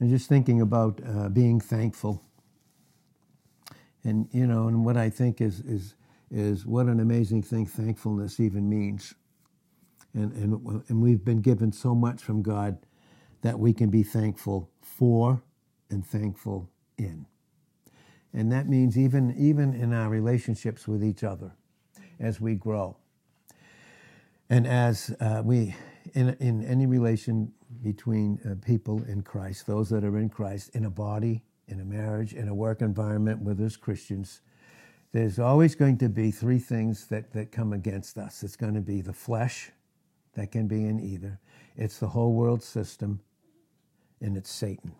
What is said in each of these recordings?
and just thinking about uh, being thankful. And you know, and what I think is is is what an amazing thing thankfulness even means. And and and we've been given so much from God that we can be thankful for and thankful in. And that means even even in our relationships with each other as we grow. And as uh, we in in any relation between uh, people in Christ, those that are in Christ, in a body, in a marriage, in a work environment with us Christians, there's always going to be three things that, that come against us. It's going to be the flesh, that can be in either, it's the whole world system, and it's Satan.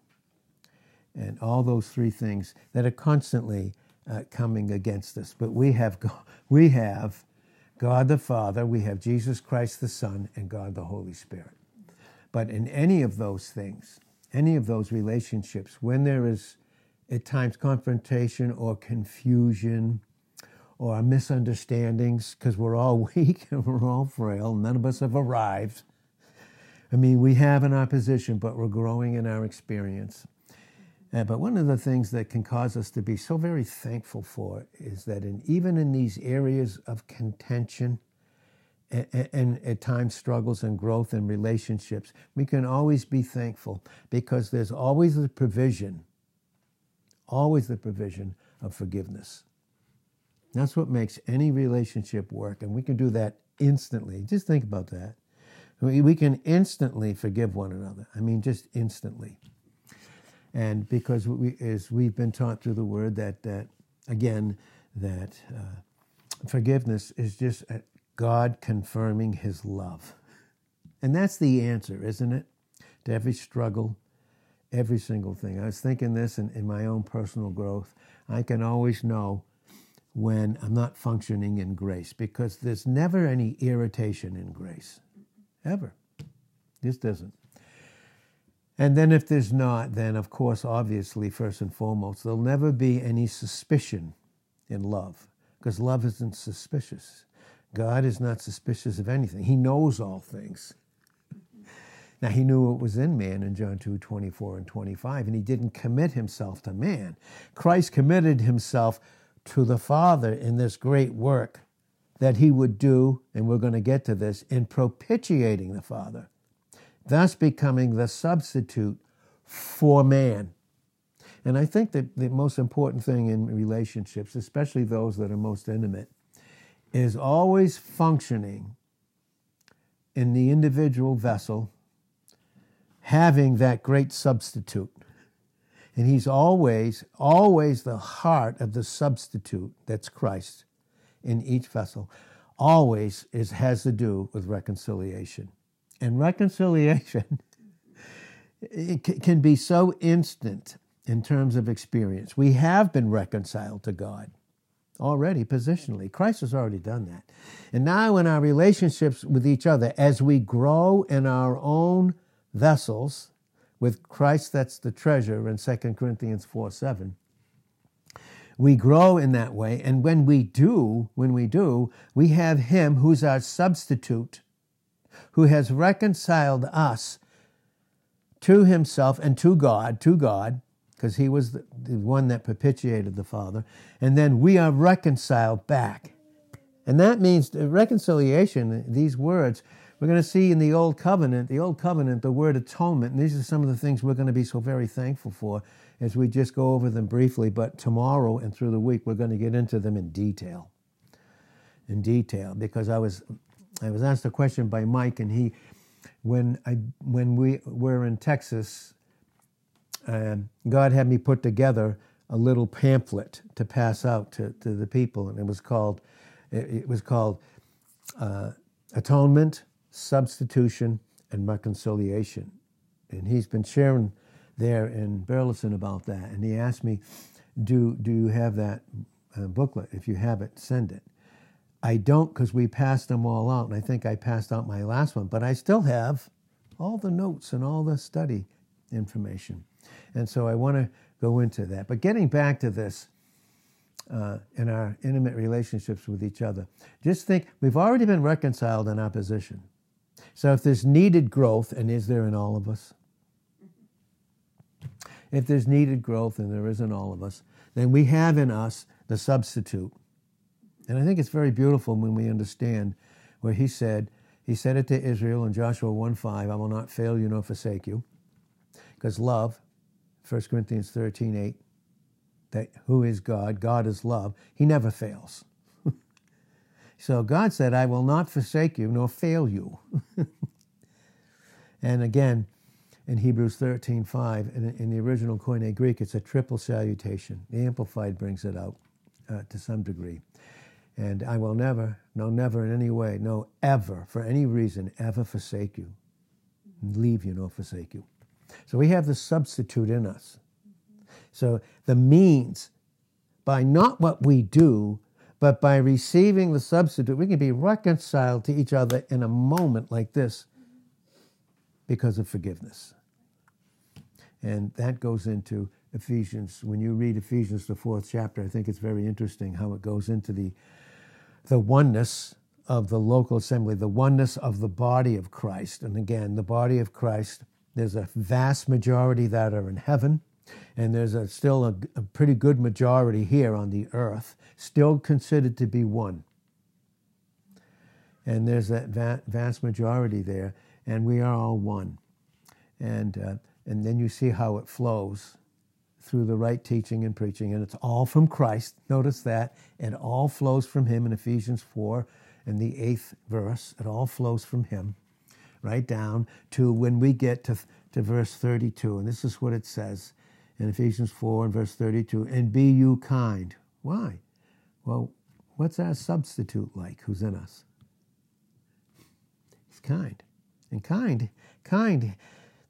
And all those three things that are constantly uh, coming against us. But we have, we have God the Father, we have Jesus Christ the Son, and God the Holy Spirit. But in any of those things, any of those relationships, when there is at times confrontation or confusion or misunderstandings, because we're all weak and we're all frail, none of us have arrived. I mean, we have an opposition, but we're growing in our experience. Uh, but one of the things that can cause us to be so very thankful for is that in, even in these areas of contention, and, and, at times struggles and growth and relationships, we can always be thankful because there's always the provision, always the provision of forgiveness. That's what makes any relationship work, and we can do that instantly. Just think about that. We, we can instantly forgive one another. I mean, just instantly. And because we, as we've been taught through the Word, that, that again, that uh, forgiveness is just God confirming his love. And that's the answer, isn't it? To every struggle, every single thing. I was thinking this in, in my own personal growth. I can always know when I'm not functioning in grace because there's never any irritation in grace, ever. This doesn't. And then if there's not, then of course, obviously, first and foremost, there'll never be any suspicion in love because love isn't suspicious. God is not suspicious of anything. He knows all things. Now, he knew what was in man in John 2 24 and 25, and he didn't commit himself to man. Christ committed himself to the Father in this great work that he would do, and we're going to get to this, in propitiating the Father, thus becoming the substitute for man. And I think that the most important thing in relationships, especially those that are most intimate, is always functioning in the individual vessel, having that great substitute. And he's always, always the heart of the substitute that's Christ in each vessel. Always is, has to do with reconciliation. And reconciliation can be so instant in terms of experience. We have been reconciled to God already positionally. Christ has already done that. And now, in our relationships with each other, as we grow in our own vessels, with Christ, that's the treasure in 2 Corinthians 4 7. We grow in that way. And when we do, when we do, we have Him who's our substitute, who has reconciled us to Himself and to God, to God, because he was the, one that propitiated the Father. And then we are reconciled back. And that means reconciliation, these words, we're going to see in the Old Covenant, the Old Covenant, the word atonement. And these are some of the things we're going to be so very thankful for as we just go over them briefly. But tomorrow and through the week, we're going to get into them in detail. In detail, because I was, I was asked a question by Mike, and he, when I, when we were in Texas um, God had me put together a little pamphlet to pass out to, to the people, and it was called it, was called uh, Atonement, Substitution, and Reconciliation. And he's been sharing there in Burleson about that, and he asked me, "Do do you have that uh, booklet? If you have it, send it." I don't because we passed them all out, and I think I passed out my last one, but I still have all the notes and all the study information. And so I want to go into that. But getting back to this, uh, in our intimate relationships with each other, just think we've already been reconciled in opposition. So if there's needed growth, and is there in all of us? if there's needed growth, and there is in all of us, then we have in us the substitute. And I think it's very beautiful when we understand where he said, he said it to Israel in Joshua 1 5, I will not fail you nor forsake you. Because love, 1 Corinthians 13 8, that who is God, God is love, he never fails. so God said, I will not forsake you nor fail you. and again, in Hebrews 13 5, in, in, the original Koine Greek, it's a triple salutation. The Amplified brings it out uh, to some degree. And I will never, no, never in any way, no, ever, for any reason, ever forsake you, leave you nor forsake you. So we have the substitute in us. So the means, by not what we do, but by receiving the substitute, we can be reconciled to each other in a moment like this because of forgiveness. And that goes into Ephesians. When you read Ephesians, the fourth chapter, I think it's very interesting how it goes into the, the oneness of the local assembly, the oneness of the body of Christ. And again, the body of Christ, there's a vast majority that are in heaven, and there's a, still a, a pretty good majority here on the earth, still considered to be one. And there's that va- vast majority there, and we are all one. And, uh, and then you see how it flows through the right teaching and preaching, and it's all from Christ. Notice that. It all flows from Him in Ephesians 4 and the eighth verse. It all flows from Him, right down to when we get to, to verse 32. And this is what it says in Ephesians 4 and verse 32 and be you kind. Why? Well, what's our substitute like who's in us? He's kind. And kind, kind,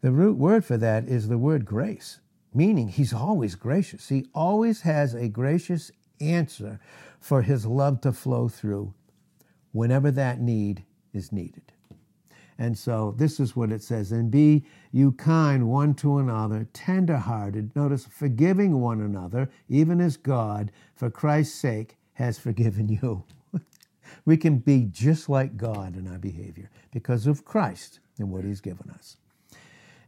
the root word for that is the word grace, meaning he's always gracious. He always has a gracious answer for his love to flow through whenever that need is needed. And so this is what it says And be you kind one to another, tenderhearted. Notice, forgiving one another, even as God, for Christ's sake, has forgiven you. we can be just like God in our behavior because of Christ and what he's given us.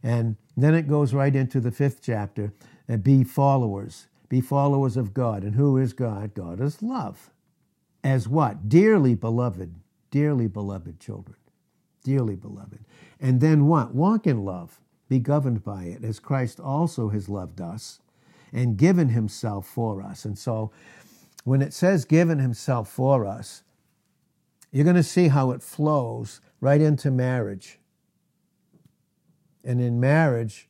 And then it goes right into the fifth chapter and be followers. Be followers of God. And who is God? God is love. As what? Dearly beloved, dearly beloved children dearly beloved. And then what? Walk in love, be governed by it, as Christ also has loved us and given himself for us. And so when it says given himself for us, you're going to see how it flows right into marriage. And in marriage,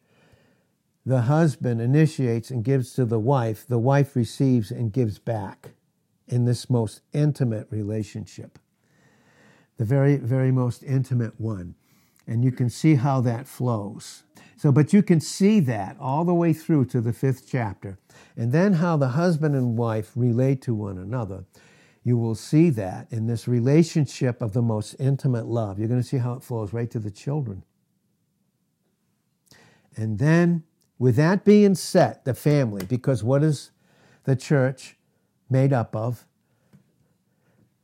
the husband initiates and gives to the wife, the wife receives and gives back in this most intimate relationship the very, very most intimate one. And you can see how that flows. So, but you can see that all the way through to the fifth chapter. And then how the husband and wife relate to one another. You will see that in this relationship of the most intimate love. You're going to see how it flows right to the children. And then, with that being set, the family, because what is the church made up of?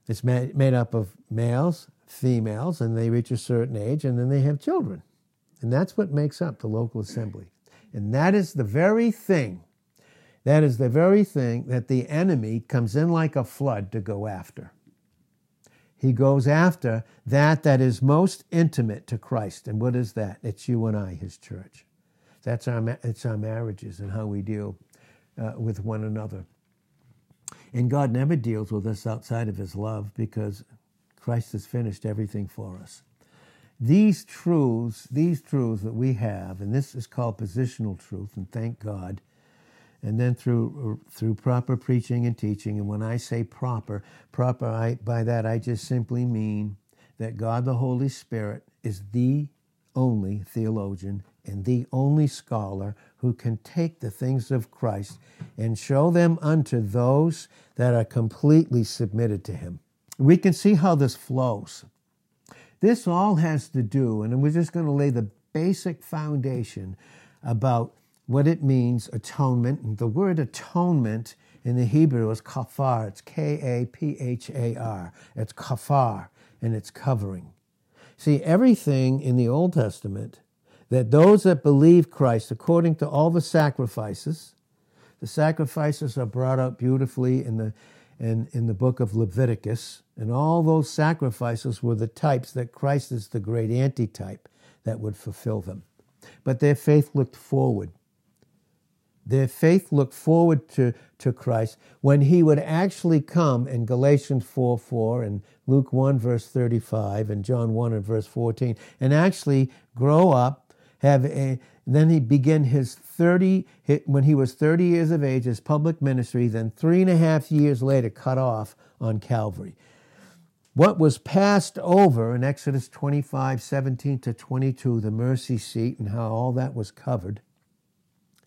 It's made up of males, females, and they reach a certain age, and then they have children. And that's what makes up the local assembly. And that is the very thing, that is the very thing that the enemy comes in like a flood to go after. He goes after that that is most intimate to Christ. And what is that? It's you and I, his church. That's our, it's our marriages and how we deal uh, with one another. And God never deals with us outside of his love because Christ has finished everything for us. These truths, these truths that we have, and this is called positional truth, and thank God. And then through through proper preaching and teaching, and when I say proper, proper, I, by that I just simply mean that God the Holy Spirit is the only theologian and the only scholar who can take the things of Christ and show them unto those that are completely submitted to him. We can see how this flows. This all has to do, and we're just going to lay the basic foundation about what it means atonement. And the word atonement in the Hebrew is kaphar. It's K A P H A R. It's kaphar, and it's covering. See, everything in the Old Testament that those that believe Christ, according to all the sacrifices, the sacrifices are brought out beautifully in the in, in the book of Leviticus, and all those sacrifices were the types that Christ is the great antitype that would fulfill them. But their faith looked forward. Their faith looked forward to, to Christ when he would actually come in Galatians 4 4 and Luke 1 verse 35 and John 1 and verse 14 and actually grow up, have a, then he began his 30, when he was 30 years of age, his public ministry, then three and a half years later, cut off on Calvary. What was passed over in Exodus 25, 17 to 22, the mercy seat, and how all that was covered,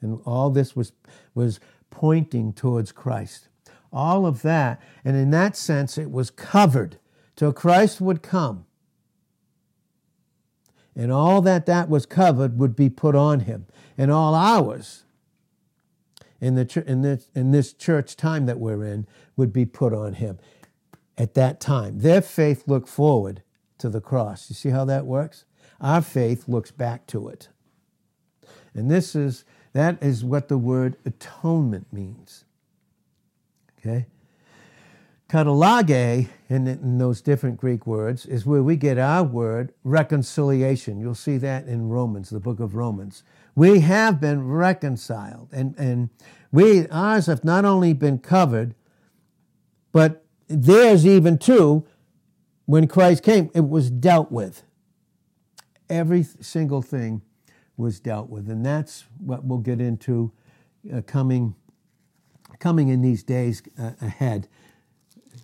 and all this was, was pointing towards Christ. All of that, and in that sense, it was covered till Christ would come and all that that was covered would be put on him. And all ours in, the, in, this, in this church time that we're in would be put on him at that time. Their faith looked forward to the cross. You see how that works? Our faith looks back to it. And this is that is what the word atonement means. Okay Katalage, in, in, those different Greek words, is where we get our word reconciliation. You'll see that in Romans, the book of Romans. We have been reconciled, and, and we ours have not only been covered, but theirs even too, when Christ came, it was dealt with. Every single thing was dealt with, and that's what we'll get into uh, coming coming in these days uh, ahead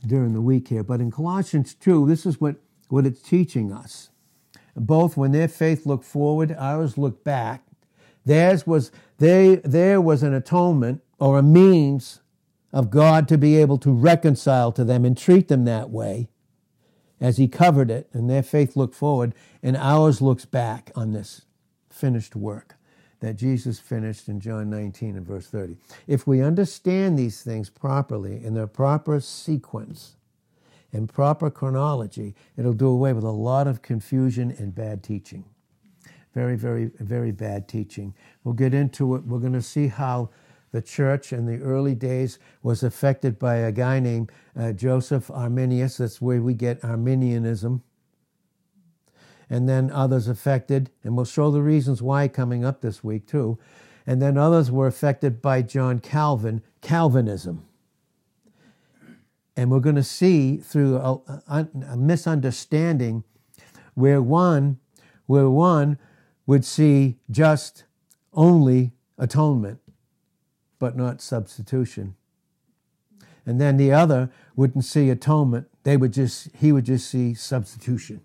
during the week here. But in Colossians 2, this is what, what it's teaching us. Both when their faith looked forward, ours looked back. Theirs was they there was an atonement or a means of God to be able to reconcile to them and treat them that way as he covered it, and their faith looked forward, and ours looks back on this finished work that Jesus finished in John 19 and verse 30. If we understand these things properly in their proper sequence and proper chronology, it'll do away with a lot of confusion and bad teaching. Very, very, very bad teaching. We'll get into it. We're going to see how the church in the early days was affected by a guy named uh, Joseph Arminius. That's where we get Arminianism and then others affected, and we'll show the reasons why coming up this week too. And then others were affected by John Calvin, Calvinism. And we're going to see through a, a, misunderstanding where one, where one would see just only atonement, but not substitution. And then the other wouldn't see atonement; they would just he would just see substitution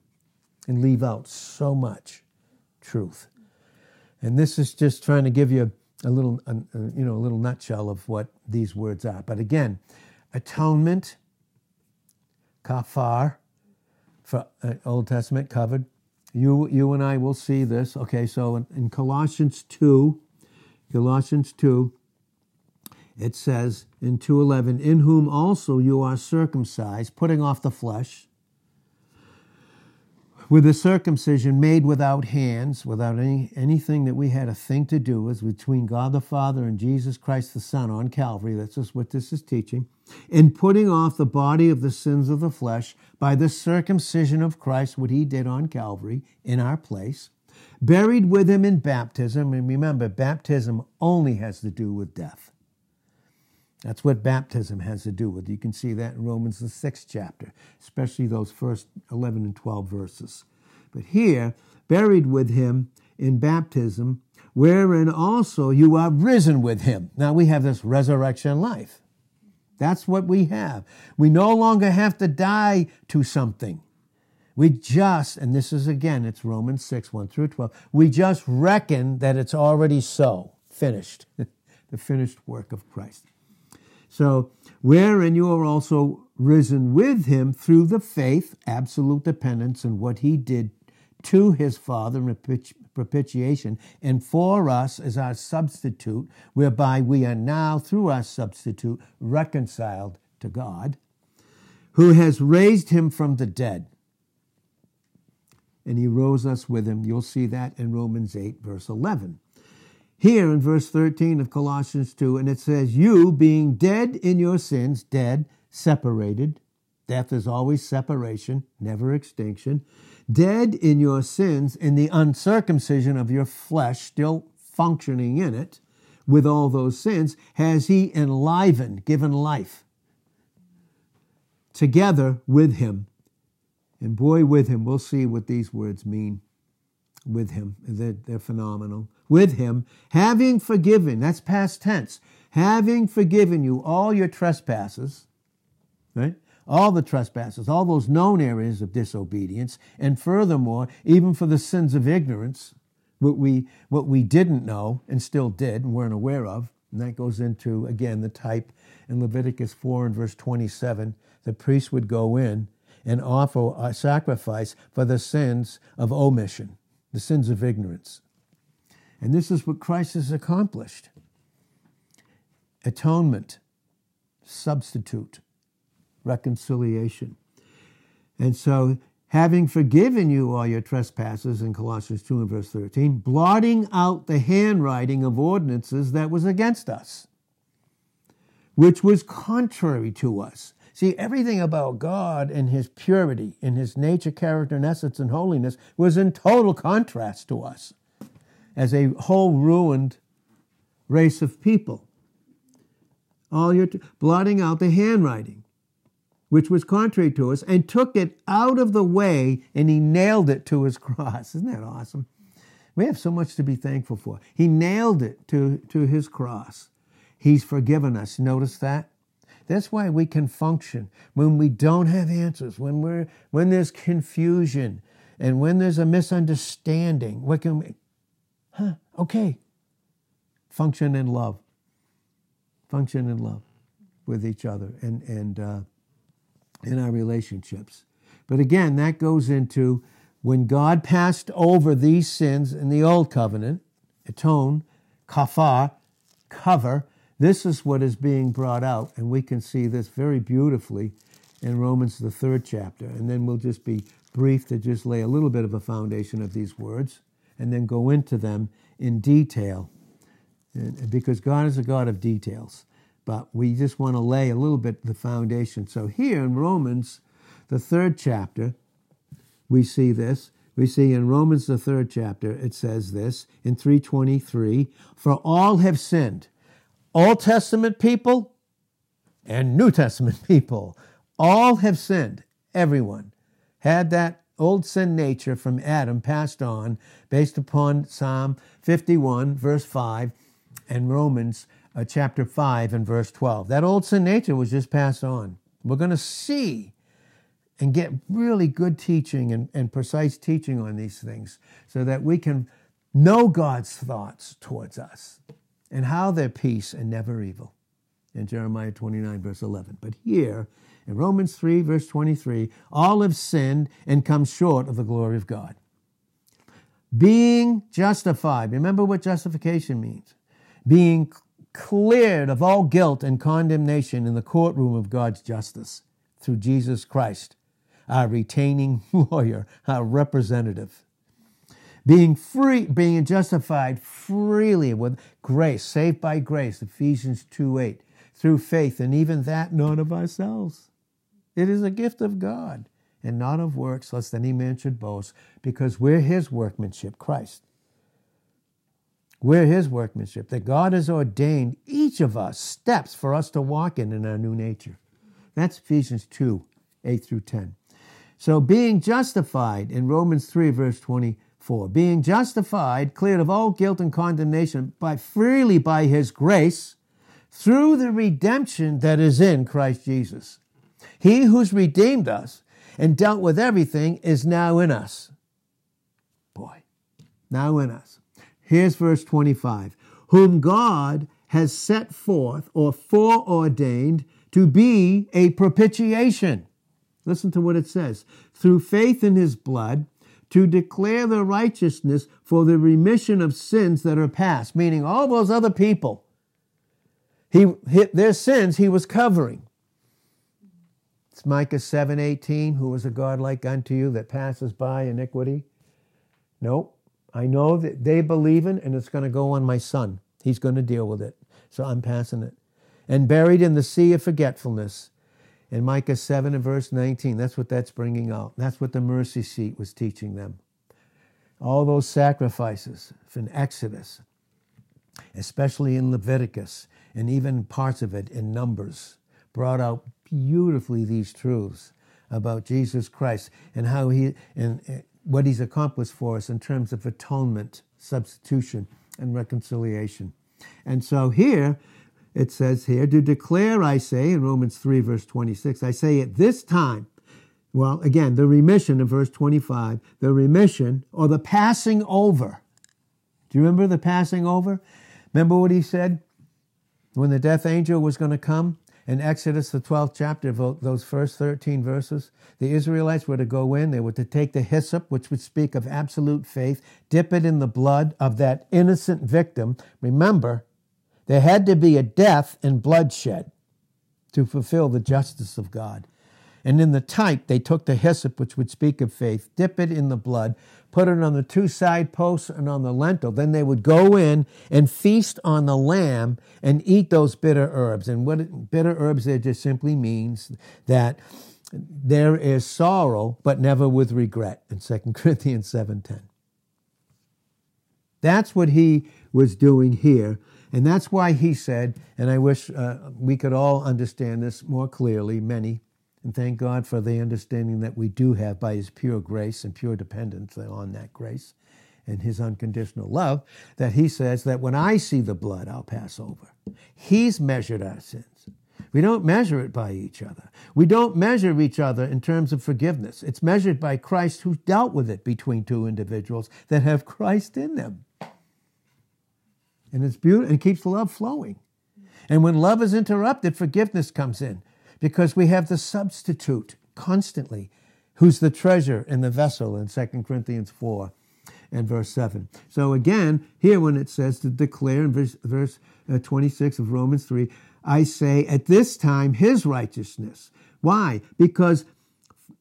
and leave out so much truth. And this is just trying to give you a little, you know, a little nutshell of what these words are. But again, atonement, kaphar, for uh, Old Testament covered. You, you and I will see this. Okay, so in, in Colossians 2, Colossians 2, it says in 2.11, in whom also you are circumcised, putting off the flesh, with the circumcision made without hands, without any, anything that we had a thing to do with, between God the Father and Jesus Christ the Son on Calvary. That's just what this is teaching. In putting off the body of the sins of the flesh by the circumcision of Christ, what he did on Calvary in our place, buried with him in baptism. And remember, baptism only has to do with death. That's what baptism has to do with. You can see that in Romans, the sixth chapter, especially those first 11 and 12 verses. But here, buried with him in baptism, wherein also you are risen with him. Now we have this resurrection life. That's what we have. We no longer have to die to something. We just, and this is again, it's Romans 6, 1 through 12, we just reckon that it's already so, finished, the finished work of Christ. So, wherein you are also risen with him through the faith, absolute dependence on what he did to his Father propitiation, and for us as our substitute, whereby we are now, through our substitute, reconciled to God, who has raised him from the dead. and he rose us with him. You'll see that in Romans 8, verse 11. Here in verse 13 of Colossians 2, and it says, You being dead in your sins, dead, separated, death is always separation, never extinction, dead in your sins, in the uncircumcision of your flesh, still functioning in it, with all those sins, has he enlivened, given life together with him. And boy, with him, we'll see what these words mean. With him, they're, they're phenomenal. With him, having forgiven, that's past tense, having forgiven you all your trespasses, right? All the trespasses, all those known areas of disobedience, and furthermore, even for the sins of ignorance, what we, what we didn't know and still did and weren't aware of. And that goes into, again, the type in Leviticus 4 and verse 27. The priest would go in and offer a sacrifice for the sins of omission, the sins of ignorance. And this is what Christ has accomplished atonement, substitute, reconciliation. And so having forgiven you all your trespasses in Colossians 2 and verse 13, blotting out the handwriting of ordinances that was against us, which was contrary to us. See, everything about God and his purity and his nature, character, and essence and holiness was in total contrast to us as a whole ruined race of people. All your t- blotting out the handwriting which was contrary to us, and took it out of the way and he nailed it to his cross. Isn't that awesome? We have so much to be thankful for. He nailed it to, to his cross. He's forgiven us. Notice that? That's why we can function when we don't have answers, when we're when there's confusion, and when there's a misunderstanding. What can we? Huh? Okay. Function in love. Function in love with each other, and and uh, in our relationships. But again, that goes into when God passed over these sins in the old covenant, atone, kaphar, cover, this is what is being brought out. And we can see this very beautifully in Romans, the third chapter. And then we'll just be brief to just lay a little bit of a foundation of these words and then go into them in detail. Uh, because God is a God of details but we just want to lay a little bit the foundation. So here in Romans, the third chapter, we see this. We see in Romans the third chapter, it says this in 323, for all have sinned. Old Testament people and New Testament people, all have sinned. Everyone had that old sin nature from Adam passed on based upon Psalm 51, verse 5, and Romans uh, chapter 5 and verse 12. That old sin nature was just passed on. We're going to see and get really good teaching and, and precise teaching on these things so that we can know God's thoughts towards us and how they're peace and never evil in Jeremiah 29, verse 11. But here, in Romans 3, verse 23, all have sinned and come short of the glory of God. Being justified, remember what justification means. Being cleared of all guilt and condemnation in the courtroom of God's justice through Jesus Christ, our retaining lawyer, our representative. Being free, being justified freely with grace, saved by grace, Ephesians 2 8, through faith, and even that not of ourselves. It is a gift of God, and not of works, lest any man should boast, because we're his workmanship, Christ we're his workmanship, that God has ordained each of us steps for us to walk in in our new nature. That's Ephesians 2 8 through 10. So, being justified in Romans 3, verse 24, being justified, cleared of all guilt and condemnation by freely by his grace through the redemption that is in Christ Jesus. He who's redeemed us and dealt with everything is now in us. Boy, now in us. Here's verse 25 Whom God has set forth or foreordained to be a propitiation. Listen to what it says through faith in his blood to declare the righteousness for the remission of sins that are past, meaning all those other people. He their sins he was covering. It's Micah 7:18, who is a God like unto you that passes by iniquity Nope. I know that they believe in, and it's going to go on my son. He's going to deal with it. So I'm passing it. And buried in the sea of forgetfulness. In Micah 7 and verse 19, that's what that's bringing out. That's what the mercy seat was teaching them. All those sacrifices from Exodus, especially in Leviticus, and even parts of it in Numbers, brought out beautifully these truths about Jesus Christ and how he and eh, what he's accomplished for us in terms of atonement, substitution, and reconciliation. And so here it says here, to declare, I say, in Romans 3, verse 26, I say at this time, well, again, the remission in verse 25, the remission or the passing over. Do you remember the passing over? Remember what he said when the death angel was going to come? In Exodus, the 12th chapter, those first 13 verses, the Israelites were to go in, they were to take the hyssop, which would speak of absolute faith, dip it in the blood of that innocent victim. Remember, there had to be a death and bloodshed to fulfill the justice of God. And in the type, they took the hyssop, which would speak of faith, dip it in the blood, put it on the two side posts and on the lintel. Then they would go in and feast on the lamb and eat those bitter herbs. And what bitter herbs there just simply means that there is sorrow, but never with regret in 2 Corinthians 7.10. That's what he was doing here. And that's why he said, and I wish uh, we could all understand this more clearly, many, and thank God for the understanding that we do have by His pure grace and pure dependence on that grace and His unconditional love, that He says that when I see the blood, I'll pass over. He's measured our sins. We don't measure it by each other. We don't measure each other in terms of forgiveness. It's measured by Christ who dealt with it between two individuals that have Christ in them. And it's beautiful and keeps love flowing. And when love is interrupted, forgiveness comes in because we have the substitute constantly, who's the treasure in the vessel in 2 Corinthians 4 and verse 7. So again, here when it says to declare in verse, verse uh, 26 of Romans 3, I say at this time his righteousness. Why? Because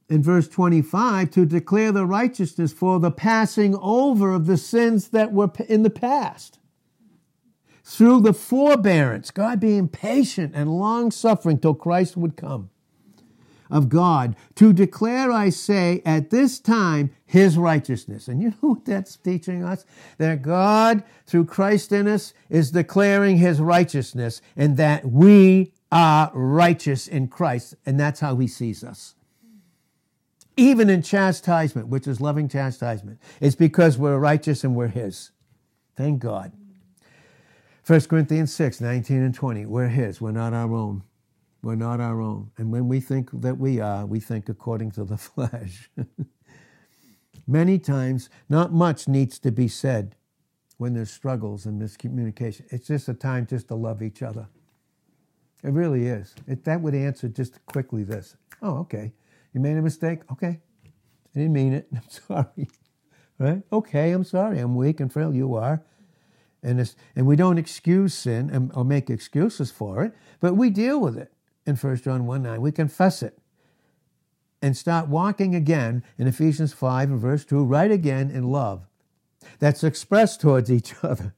in verse 25, to declare the righteousness for the passing over of the sins that were in the past through the forbearance, God being patient and long suffering till Christ would come, of God, to declare, I say, at this time, his righteousness. And you know what that's teaching us? That God, through Christ in us, is declaring his righteousness and that we are righteous in Christ. And that's how he sees us. Even in chastisement, which is loving chastisement, it's because we're righteous and we're his. Thank God. 1 Corinthians 6, 19 and 20. We're His. We're not our own. We're not our own. And when we think that we are, we think according to the flesh. Many times, not much needs to be said when there's struggles and miscommunication. It's just a time just to love each other. It really is. It, that would answer just quickly this. Oh, okay. You made a mistake? Okay. I didn't mean it. I'm sorry. Right? Okay, I'm sorry. I'm weak and frail. You are. And, and we don't excuse sin and, or make excuses for it, but we deal with it in 1 John 1 9. We confess it and start walking again in Ephesians 5 and verse 2, right again in love that's expressed towards each other.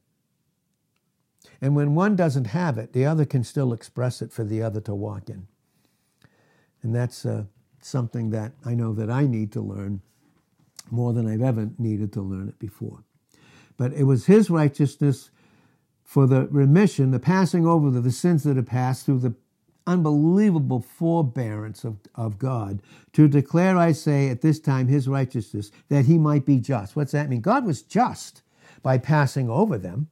And when one doesn't have it, the other can still express it for the other to walk in. And that's uh, something that I know that I need to learn more than I've ever needed to learn it before. But it was his righteousness for the remission, the passing over of the sins that had passed through the unbelievable forbearance of, of God to declare, I say, at this time his righteousness, that he might be just. What's that mean? God was just by passing over them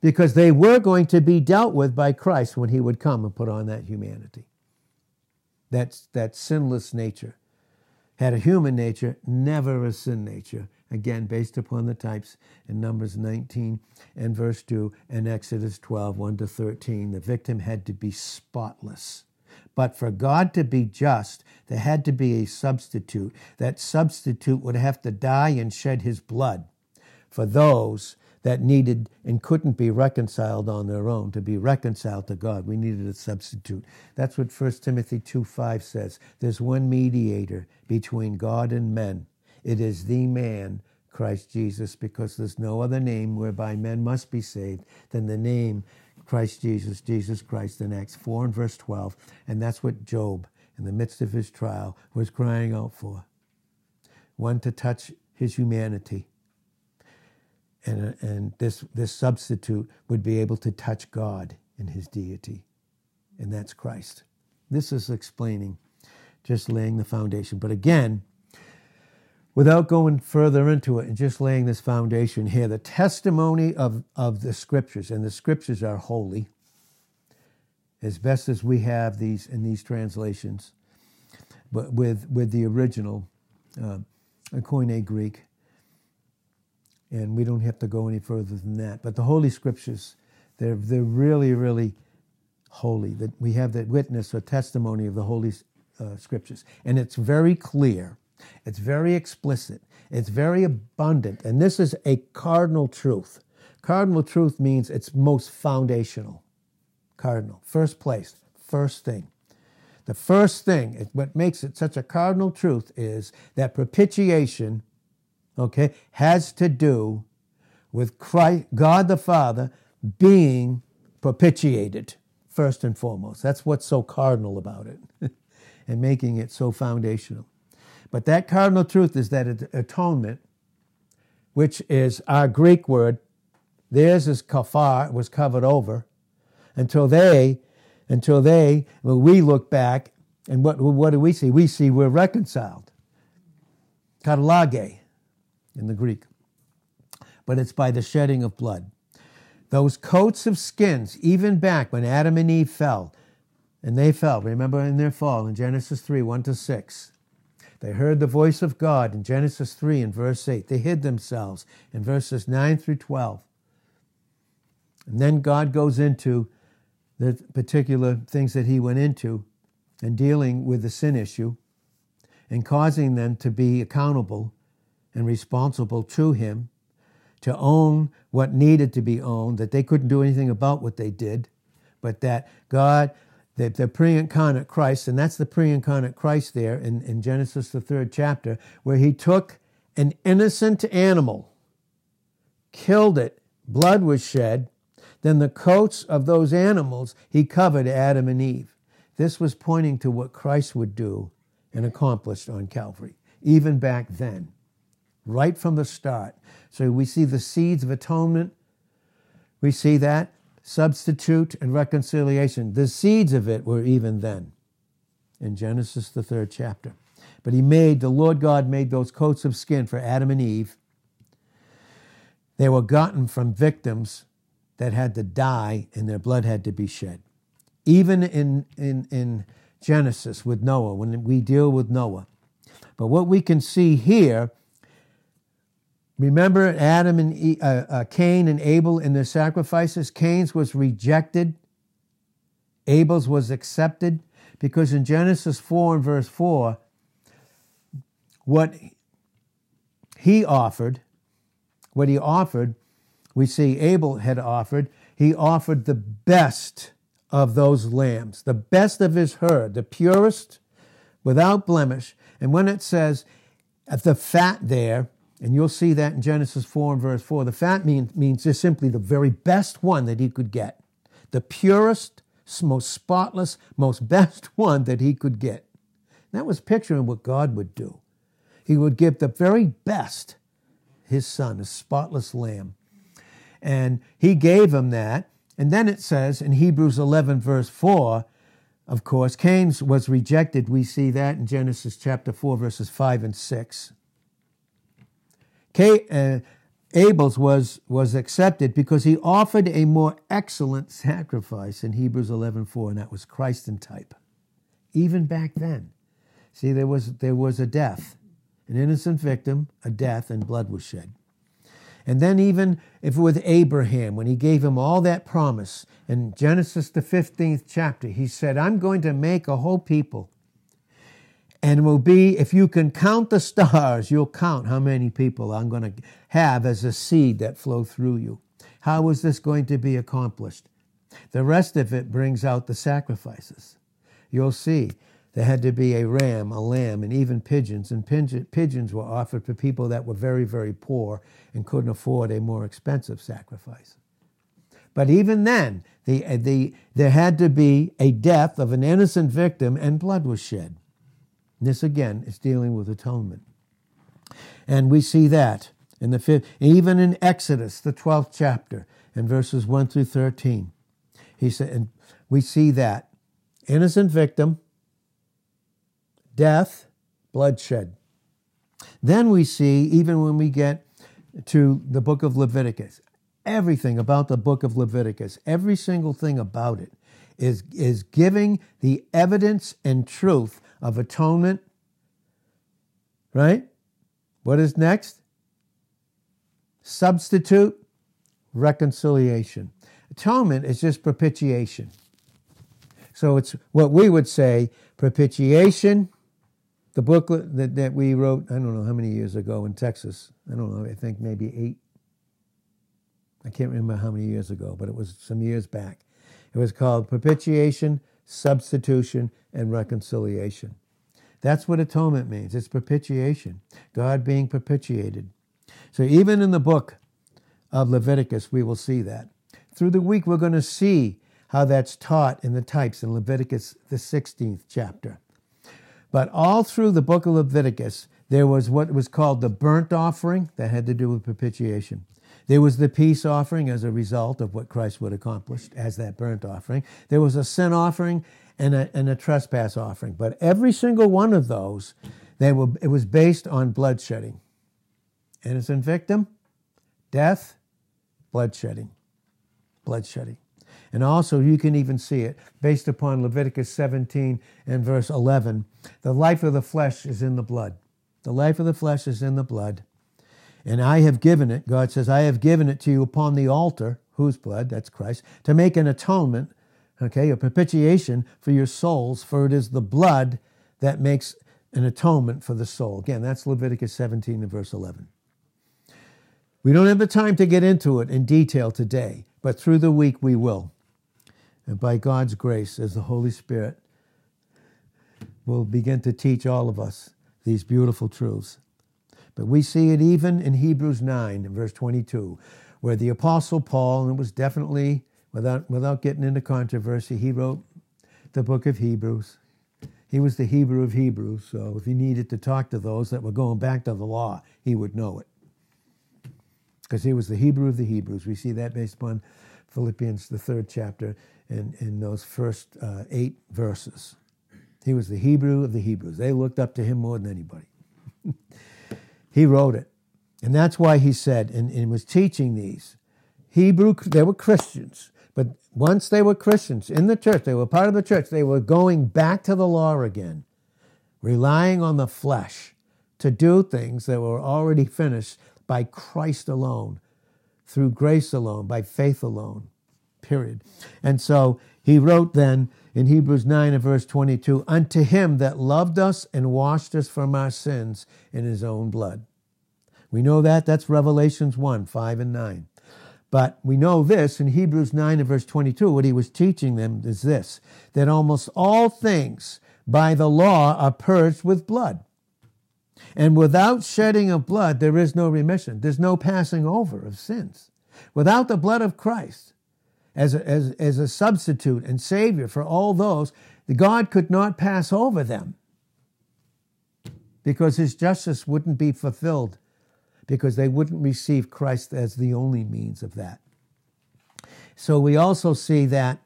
because they were going to be dealt with by Christ when he would come and put on that humanity. That's that sinless nature. Had a human nature, never a sin nature again based upon the types in Numbers 19 and verse 2 and Exodus 12, 1 to 13. The victim had to be spotless. But for God to be just, there had to be a substitute. That substitute would have to die and shed his blood for those that needed and couldn't be reconciled on their own to be reconciled to God. We needed a substitute. That's what 1 Timothy 2 5 says. There's one mediator between God and men, it is the man, Christ Jesus, because there's no other name whereby men must be saved than the name Christ Jesus, Jesus Christ in Acts 4 and verse 12. And that's what Job, in the midst of his trial, was crying out for. One to touch his humanity. And, and this, this substitute would be able to touch God in his deity. And that's Christ. This is explaining, just laying the foundation. But again, without going further into it and just laying this foundation here, the testimony of, of the scriptures, and the scriptures are holy, as best as we have these in these translations, but with, with the original uh, Koine Greek, and we don't have to go any further than that. But the Holy Scriptures, they're, they're really, really holy. That we have that witness or testimony of the Holy uh, Scriptures, and it's very clear it's very explicit. It's very abundant. And this is a cardinal truth. Cardinal truth means it's most foundational. Cardinal. First place. First thing. The first thing, what makes it such a cardinal truth is that propitiation, okay, has to do with Christ, God the Father being propitiated, first and foremost. That's what's so cardinal about it and making it so foundational. But that cardinal truth is that atonement, which is our Greek word, theirs is kaphar, was covered over, until they, until they, when we look back, and what, what do we see? We see we're reconciled. Katalage in the Greek. But it's by the shedding of blood. Those coats of skins, even back when Adam and Eve fell, and they fell, remember in their fall in Genesis 3 1 to 6. They heard the voice of God in Genesis 3 and verse 8. They hid themselves in verses 9 through 12. And then God goes into the particular things that he went into and dealing with the sin issue and causing them to be accountable and responsible to him, to own what needed to be owned, that they couldn't do anything about what they did, but that God the, the pre-incarnate Christ, and that's the pre-incarnate Christ there in, in Genesis, the third chapter, where he took an innocent animal, killed it, blood was shed, then the coats of those animals he covered Adam and Eve. This was pointing to what Christ would do and accomplish on Calvary, even back then, right from the start. So we see the seeds of atonement. We see that substitute and reconciliation. The seeds of it were even then in Genesis, the third chapter. But he made, the Lord God made those coats of skin for Adam and Eve. They were gotten from victims that had to die and their blood had to be shed. Even in, in, in Genesis with Noah, when we deal with Noah. But what we can see here Remember Adam and uh, uh, Cain and Abel in their sacrifices? Cain's was rejected, Abel's was accepted, because in Genesis 4 and verse 4, what he offered, what he offered, we see Abel had offered, he offered the best of those lambs, the best of his herd, the purest, without blemish. And when it says "At the fat there, and you'll see that in Genesis 4 and verse 4. The fat mean, means just simply the very best one that he could get. The purest, most spotless, most best one that he could get. And that was picturing what God would do. He would give the very best, his son, a spotless lamb. And he gave him that. And then it says in Hebrews 11, verse 4, of course, Cain's was rejected. We see that in Genesis chapter 4, verses 5 and 6. Uh, Abel's was, was accepted because he offered a more excellent sacrifice in Hebrews 11.4, and that was Christ in type. Even back then. See, there was, there was a death, an innocent victim, a death, and blood was shed. And then even if with Abraham, when he gave him all that promise, in Genesis the 15th chapter, he said, I'm going to make a whole people and will be if you can count the stars, you'll count how many people I'm going to have as a seed that flow through you. How is this going to be accomplished? The rest of it brings out the sacrifices. You'll see there had to be a ram, a lamb, and even pigeons. And pigeons were offered for people that were very, very poor and couldn't afford a more expensive sacrifice. But even then, the, the, there had to be a death of an innocent victim and blood was shed. This again is dealing with atonement. And we see that in the fifth, even in Exodus, the 12th chapter, in verses 1 through 13. He said, and we see that innocent victim, death, bloodshed. Then we see, even when we get to the book of Leviticus, everything about the book of Leviticus, every single thing about it is, is giving the evidence and truth of atonement. Right? What is next? Substitute, reconciliation. Atonement is just propitiation. So it's what we would say propitiation, the booklet that, that we wrote, I don't know how many years ago in Texas. I don't know, I think maybe eight. I can't remember how many years ago, but it was some years back. It was called Propitiation, Substitution, and Reconciliation. That's what atonement means. It's propitiation, God being propitiated. So even in the book of Leviticus, we will see that. Through the week, we're going to see how that's taught in the types in Leviticus, the 16th chapter. But all through the book of Leviticus, there was what was called the burnt offering that had to do with propitiation. There was the peace offering as a result of what Christ would accomplish as that burnt offering. There was a sin offering and a, and a trespass offering. But every single one of those, they were, it was based on bloodshedding. Innocent victim, death, bloodshedding. Bloodshedding. And also, you can even see it based upon Leviticus 17 and verse 11. The life of the flesh is in the blood. The life of the flesh is in the blood. And I have given it, God says, I have given it to you upon the altar, whose blood? That's Christ, to make an atonement, okay, a propitiation for your souls, for it is the blood that makes an atonement for the soul. Again, that's Leviticus 17 and verse 11. We don't have the time to get into it in detail today, but through the week we will. And by God's grace, as the Holy Spirit will begin to teach all of us these beautiful truths. But we see it even in Hebrews 9, verse 22, where the Apostle Paul, and it was definitely, without, without getting into controversy, he wrote the book of Hebrews. He was the Hebrew of Hebrews, so if he needed to talk to those that were going back to the law, he would know it. Because he was the Hebrew of the Hebrews. We see that based upon Philippians, the third chapter, and in those first uh, eight verses. He was the Hebrew of the Hebrews. They looked up to him more than anybody. he wrote it. And that's why he said, and, and was teaching these. Hebrew, they were Christians. But once they were Christians in the church, they were part of the church, they were going back to the law again, relying on the flesh to do things that were already finished by Christ alone, through grace alone, by faith alone period. And so he wrote then in Hebrews 9 and verse 22 Unto him that loved us and washed us from our sins in his own blood. We know that. That's Revelations 1 5 and 9. But we know this in Hebrews 9 and verse 22, what he was teaching them is this that almost all things by the law are purged with blood. And without shedding of blood, there is no remission. There's no passing over of sins. Without the blood of Christ, as a, as, as a substitute and savior for all those, the God could not pass over them because his justice wouldn't be fulfilled because they wouldn't receive Christ as the only means of that. So we also see that,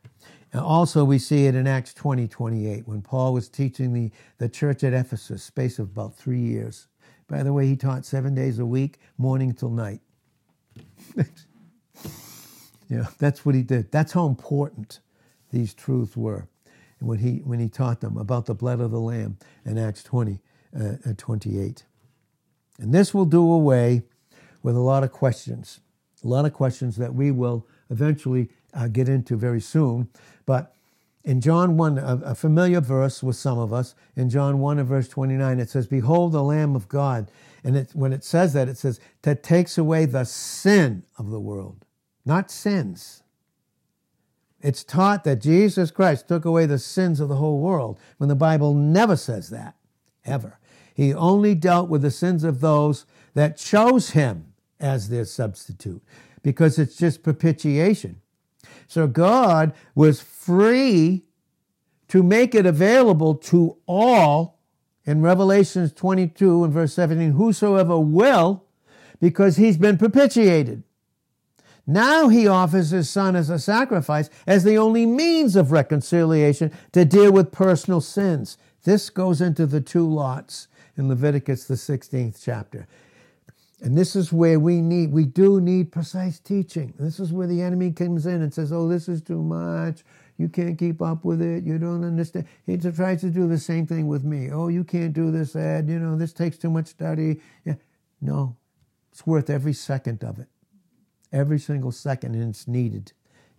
also we see it in Acts 20, 28, when Paul was teaching the, the church at Ephesus, space of about three years. By the way, he taught seven days a week, morning till night. Yeah, that's what he did. That's how important these truths were. When he, when he taught them about the blood of the Lamb in Acts 20, uh, 28. And this will do away with a lot of questions, a lot of questions that we will eventually uh, get into very soon. But in John 1, a, a, familiar verse with some of us, in John 1 and verse 29, it says, Behold the Lamb of God. And it, when it says that, it says, that takes away the sin of the world not sins. It's taught that Jesus Christ took away the sins of the whole world when the Bible never says that, ever. He only dealt with the sins of those that chose him as their substitute because it's just propitiation. So God was free to make it available to all in Revelations 22 and verse 17, whosoever will, because he's been propitiated. Now he offers his son as a sacrifice as the only means of reconciliation to deal with personal sins. This goes into the two lots in Leviticus, the 16th chapter. And this is where we need, we do need precise teaching. This is where the enemy comes in and says, oh, this is too much. You can't keep up with it. You don't understand. He tries to do the same thing with me. Oh, you can't do this, Ed. You know, this takes too much study. Yeah. No, it's worth every second of it every single second, and it's needed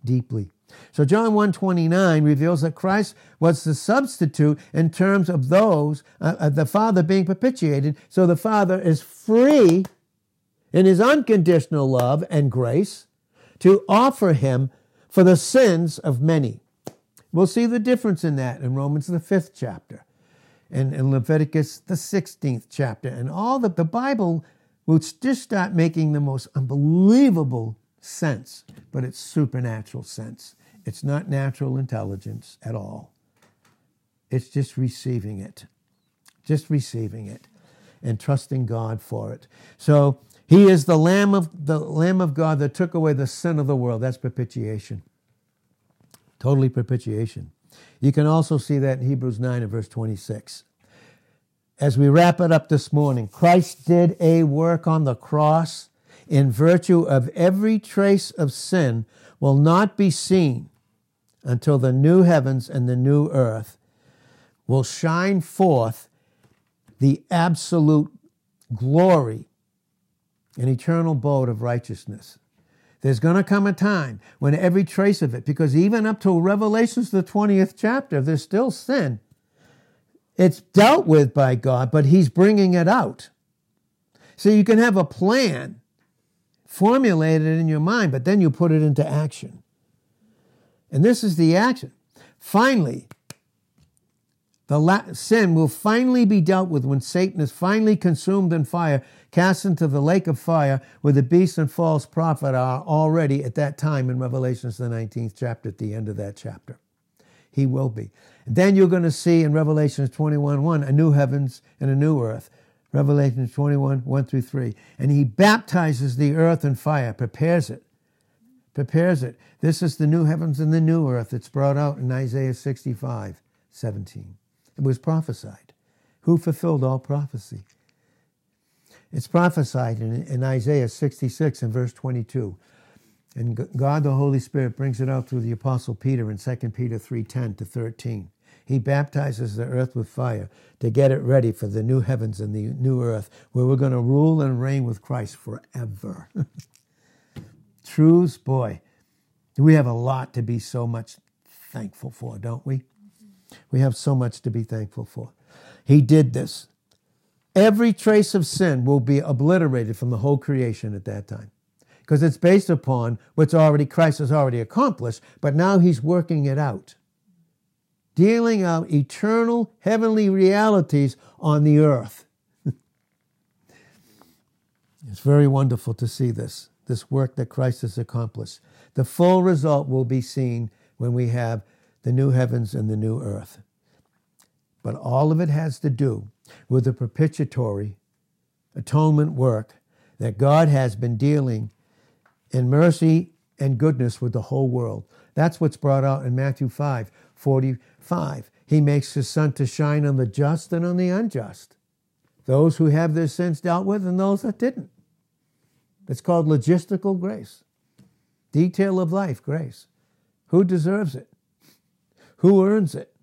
deeply. So John 129 reveals that Christ was the substitute in terms of those, uh, uh, the Father being propitiated. So the Father is free in his unconditional love and grace to offer him for the sins of many. We'll see the difference in that in Romans, the fifth chapter, and in Leviticus, the 16th chapter. And all that the Bible will just not making the most unbelievable sense, but it's supernatural sense. It's not natural intelligence at all. It's just receiving it, just receiving it, and trusting God for it. So He is the Lamb of the Lamb of God that took away the sin of the world. That's propitiation. Totally propitiation. You can also see that in Hebrews 9 and verse 26 as we wrap it up this morning, Christ did a work on the cross in virtue of every trace of sin will not be seen until the new heavens and the new earth will shine forth the absolute glory and eternal abode of righteousness. There's going to come a time when every trace of it, because even up to Revelations, the 20th chapter, there's still sin. It's dealt with by God, but He's bringing it out. So you can have a plan, formulated in your mind, but then you put it into action. And this is the action. Finally, the la- sin will finally be dealt with when Satan is finally consumed in fire, cast into the lake of fire, where the beast and false prophet are already at that time in Revelations, the 19th chapter, at the end of that chapter. He will be. Then you're going to see in Revelation 21 1 a new heavens and a new earth. Revelation 21 1 through 3. And he baptizes the earth in fire, prepares it. Prepares it. This is the new heavens and the new earth. that's brought out in Isaiah 65 17. It was prophesied. Who fulfilled all prophecy? It's prophesied in, in Isaiah 66 and verse 22. And God the Holy Spirit brings it out through the Apostle Peter in 2 Peter 3:10 to 13. He baptizes the earth with fire to get it ready for the new heavens and the new earth where we're going to rule and reign with Christ forever. Truths, boy, we have a lot to be so much thankful for, don't we? We have so much to be thankful for. He did this. Every trace of sin will be obliterated from the whole creation at that time because it's based upon what's already Christ has already accomplished, but now he's working it out. Dealing out eternal heavenly realities on the earth. it's very wonderful to see this, this work that Christ has accomplished. The full result will be seen when we have the new heavens and the new earth. But all of it has to do with the propitiatory atonement work that God has been dealing in mercy and goodness with the whole world. That's what's brought out in Matthew 5 45. He makes his sun to shine on the just and on the unjust, those who have their sins dealt with and those that didn't. It's called logistical grace, detail of life grace. Who deserves it? Who earns it?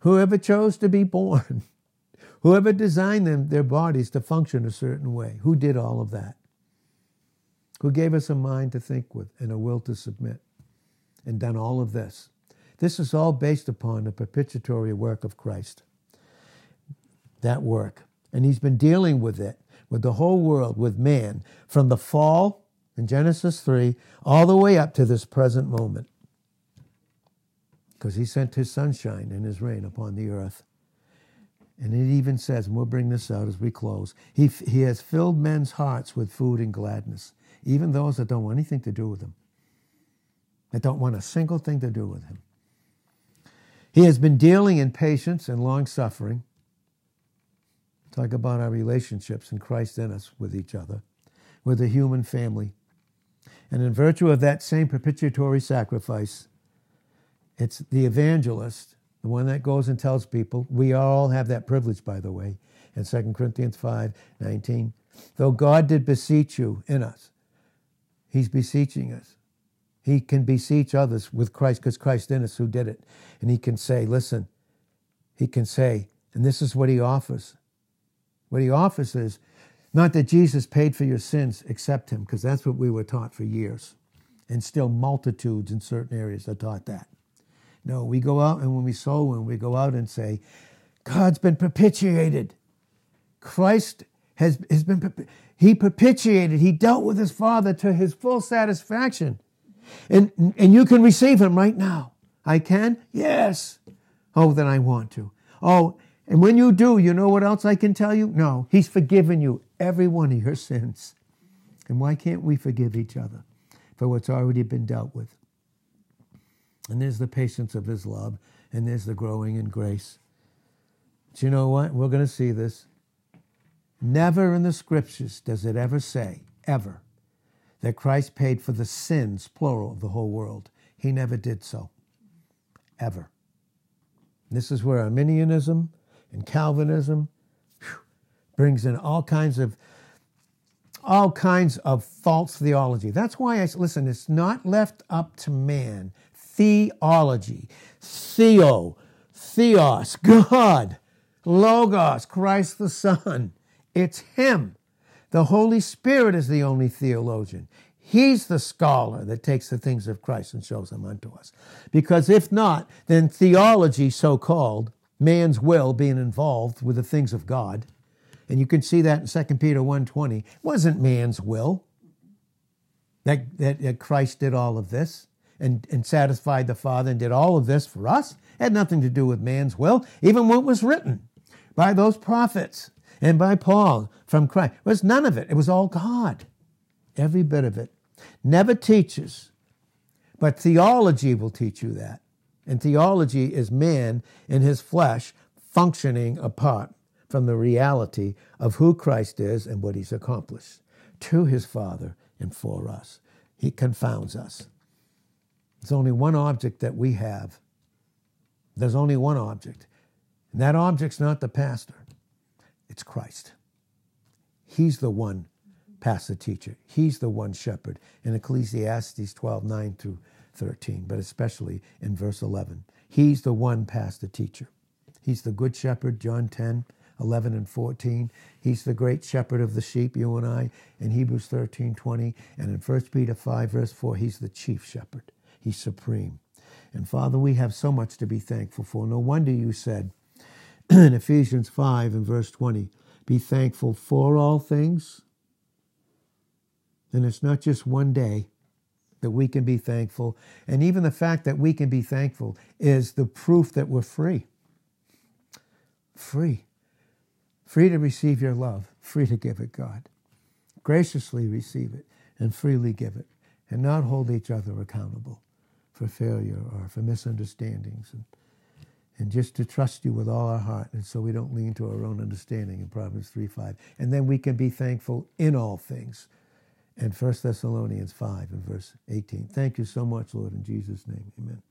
Whoever chose to be born? Whoever designed them, their bodies to function a certain way? Who did all of that? Who gave us a mind to think with and a will to submit, and done all of this. This is all based upon the propitiatory work of Christ. That work. And he's been dealing with it, with the whole world, with man, from the fall in Genesis 3 all the way up to this present moment. because he sent his sunshine and his rain upon the earth. And it even says, and we'll bring this out as we close, he, he has filled men's hearts with food and gladness, even those that don't want anything to do with him, that don't want a single thing to do with him. He has been dealing in patience and long suffering. Talk about our relationships in Christ in us with each other, with the human family. And in virtue of that same propitiatory sacrifice, it's the evangelist, the one that goes and tells people. We all have that privilege, by the way, in 2 Corinthians 5 19. Though God did beseech you in us, He's beseeching us. He can beseech others with Christ because Christ in us who did it. And He can say, listen, He can say, and this is what He offers. What He offers is not that Jesus paid for your sins, accept Him, because that's what we were taught for years. And still, multitudes in certain areas are taught that. No, we go out and when we sow, when we go out and say, God's been propitiated. Christ has, has been, he propitiated, he dealt with his Father to his full satisfaction. And, and you can receive him right now. I can? Yes. Oh, then I want to. Oh, and when you do, you know what else I can tell you? No, he's forgiven you every one of your sins. And why can't we forgive each other for what's already been dealt with? And there's the patience of his love, and there's the growing in grace. But you know what? We're going to see this. Never in the scriptures does it ever say, ever, that Christ paid for the sins, plural, of the whole world. He never did so. Ever. This is where Arminianism and Calvinism whew, brings in all kinds of all kinds of false theology. That's why I listen, it's not left up to man theology. Theo, Theos, God, Logos, Christ the Son. It's Him. The Holy Spirit is the only theologian. He's the scholar that takes the things of Christ and shows them unto us. Because if not, then theology, so called, man's will being involved with the things of God, and you can see that in 2 Peter 1.20, wasn't man's will that, that, that Christ did all of this and, and satisfied the Father and did all of this for us. Had nothing to do with man's will. Even what was written by those prophets and by Paul from Christ it was none of it. It was all God. Every bit of it. Never teaches, but theology will teach you that. And theology is man in his flesh functioning apart from the reality of who Christ is and what he's accomplished to his Father and for us. He confounds us. There's only one object that we have. There's only one object. And that object's not the pastor, it's Christ. He's the one pastor teacher. He's the one shepherd in Ecclesiastes 12 9 through 13, but especially in verse 11. He's the one pastor teacher. He's the good shepherd, John 10, 11 and 14. He's the great shepherd of the sheep, you and I, in Hebrews 13, 20. And in 1 Peter 5, verse 4, he's the chief shepherd. He's supreme. And Father, we have so much to be thankful for. No wonder you said in Ephesians 5 and verse 20, be thankful for all things. And it's not just one day that we can be thankful. And even the fact that we can be thankful is the proof that we're free. Free. Free to receive your love, free to give it, God. Graciously receive it and freely give it, and not hold each other accountable for failure or for misunderstandings and, and just to trust you with all our heart and so we don't lean to our own understanding in Proverbs 3 5. And then we can be thankful in all things. And 1 Thessalonians 5 and verse 18. Thank you so much, Lord, in Jesus' name. Amen.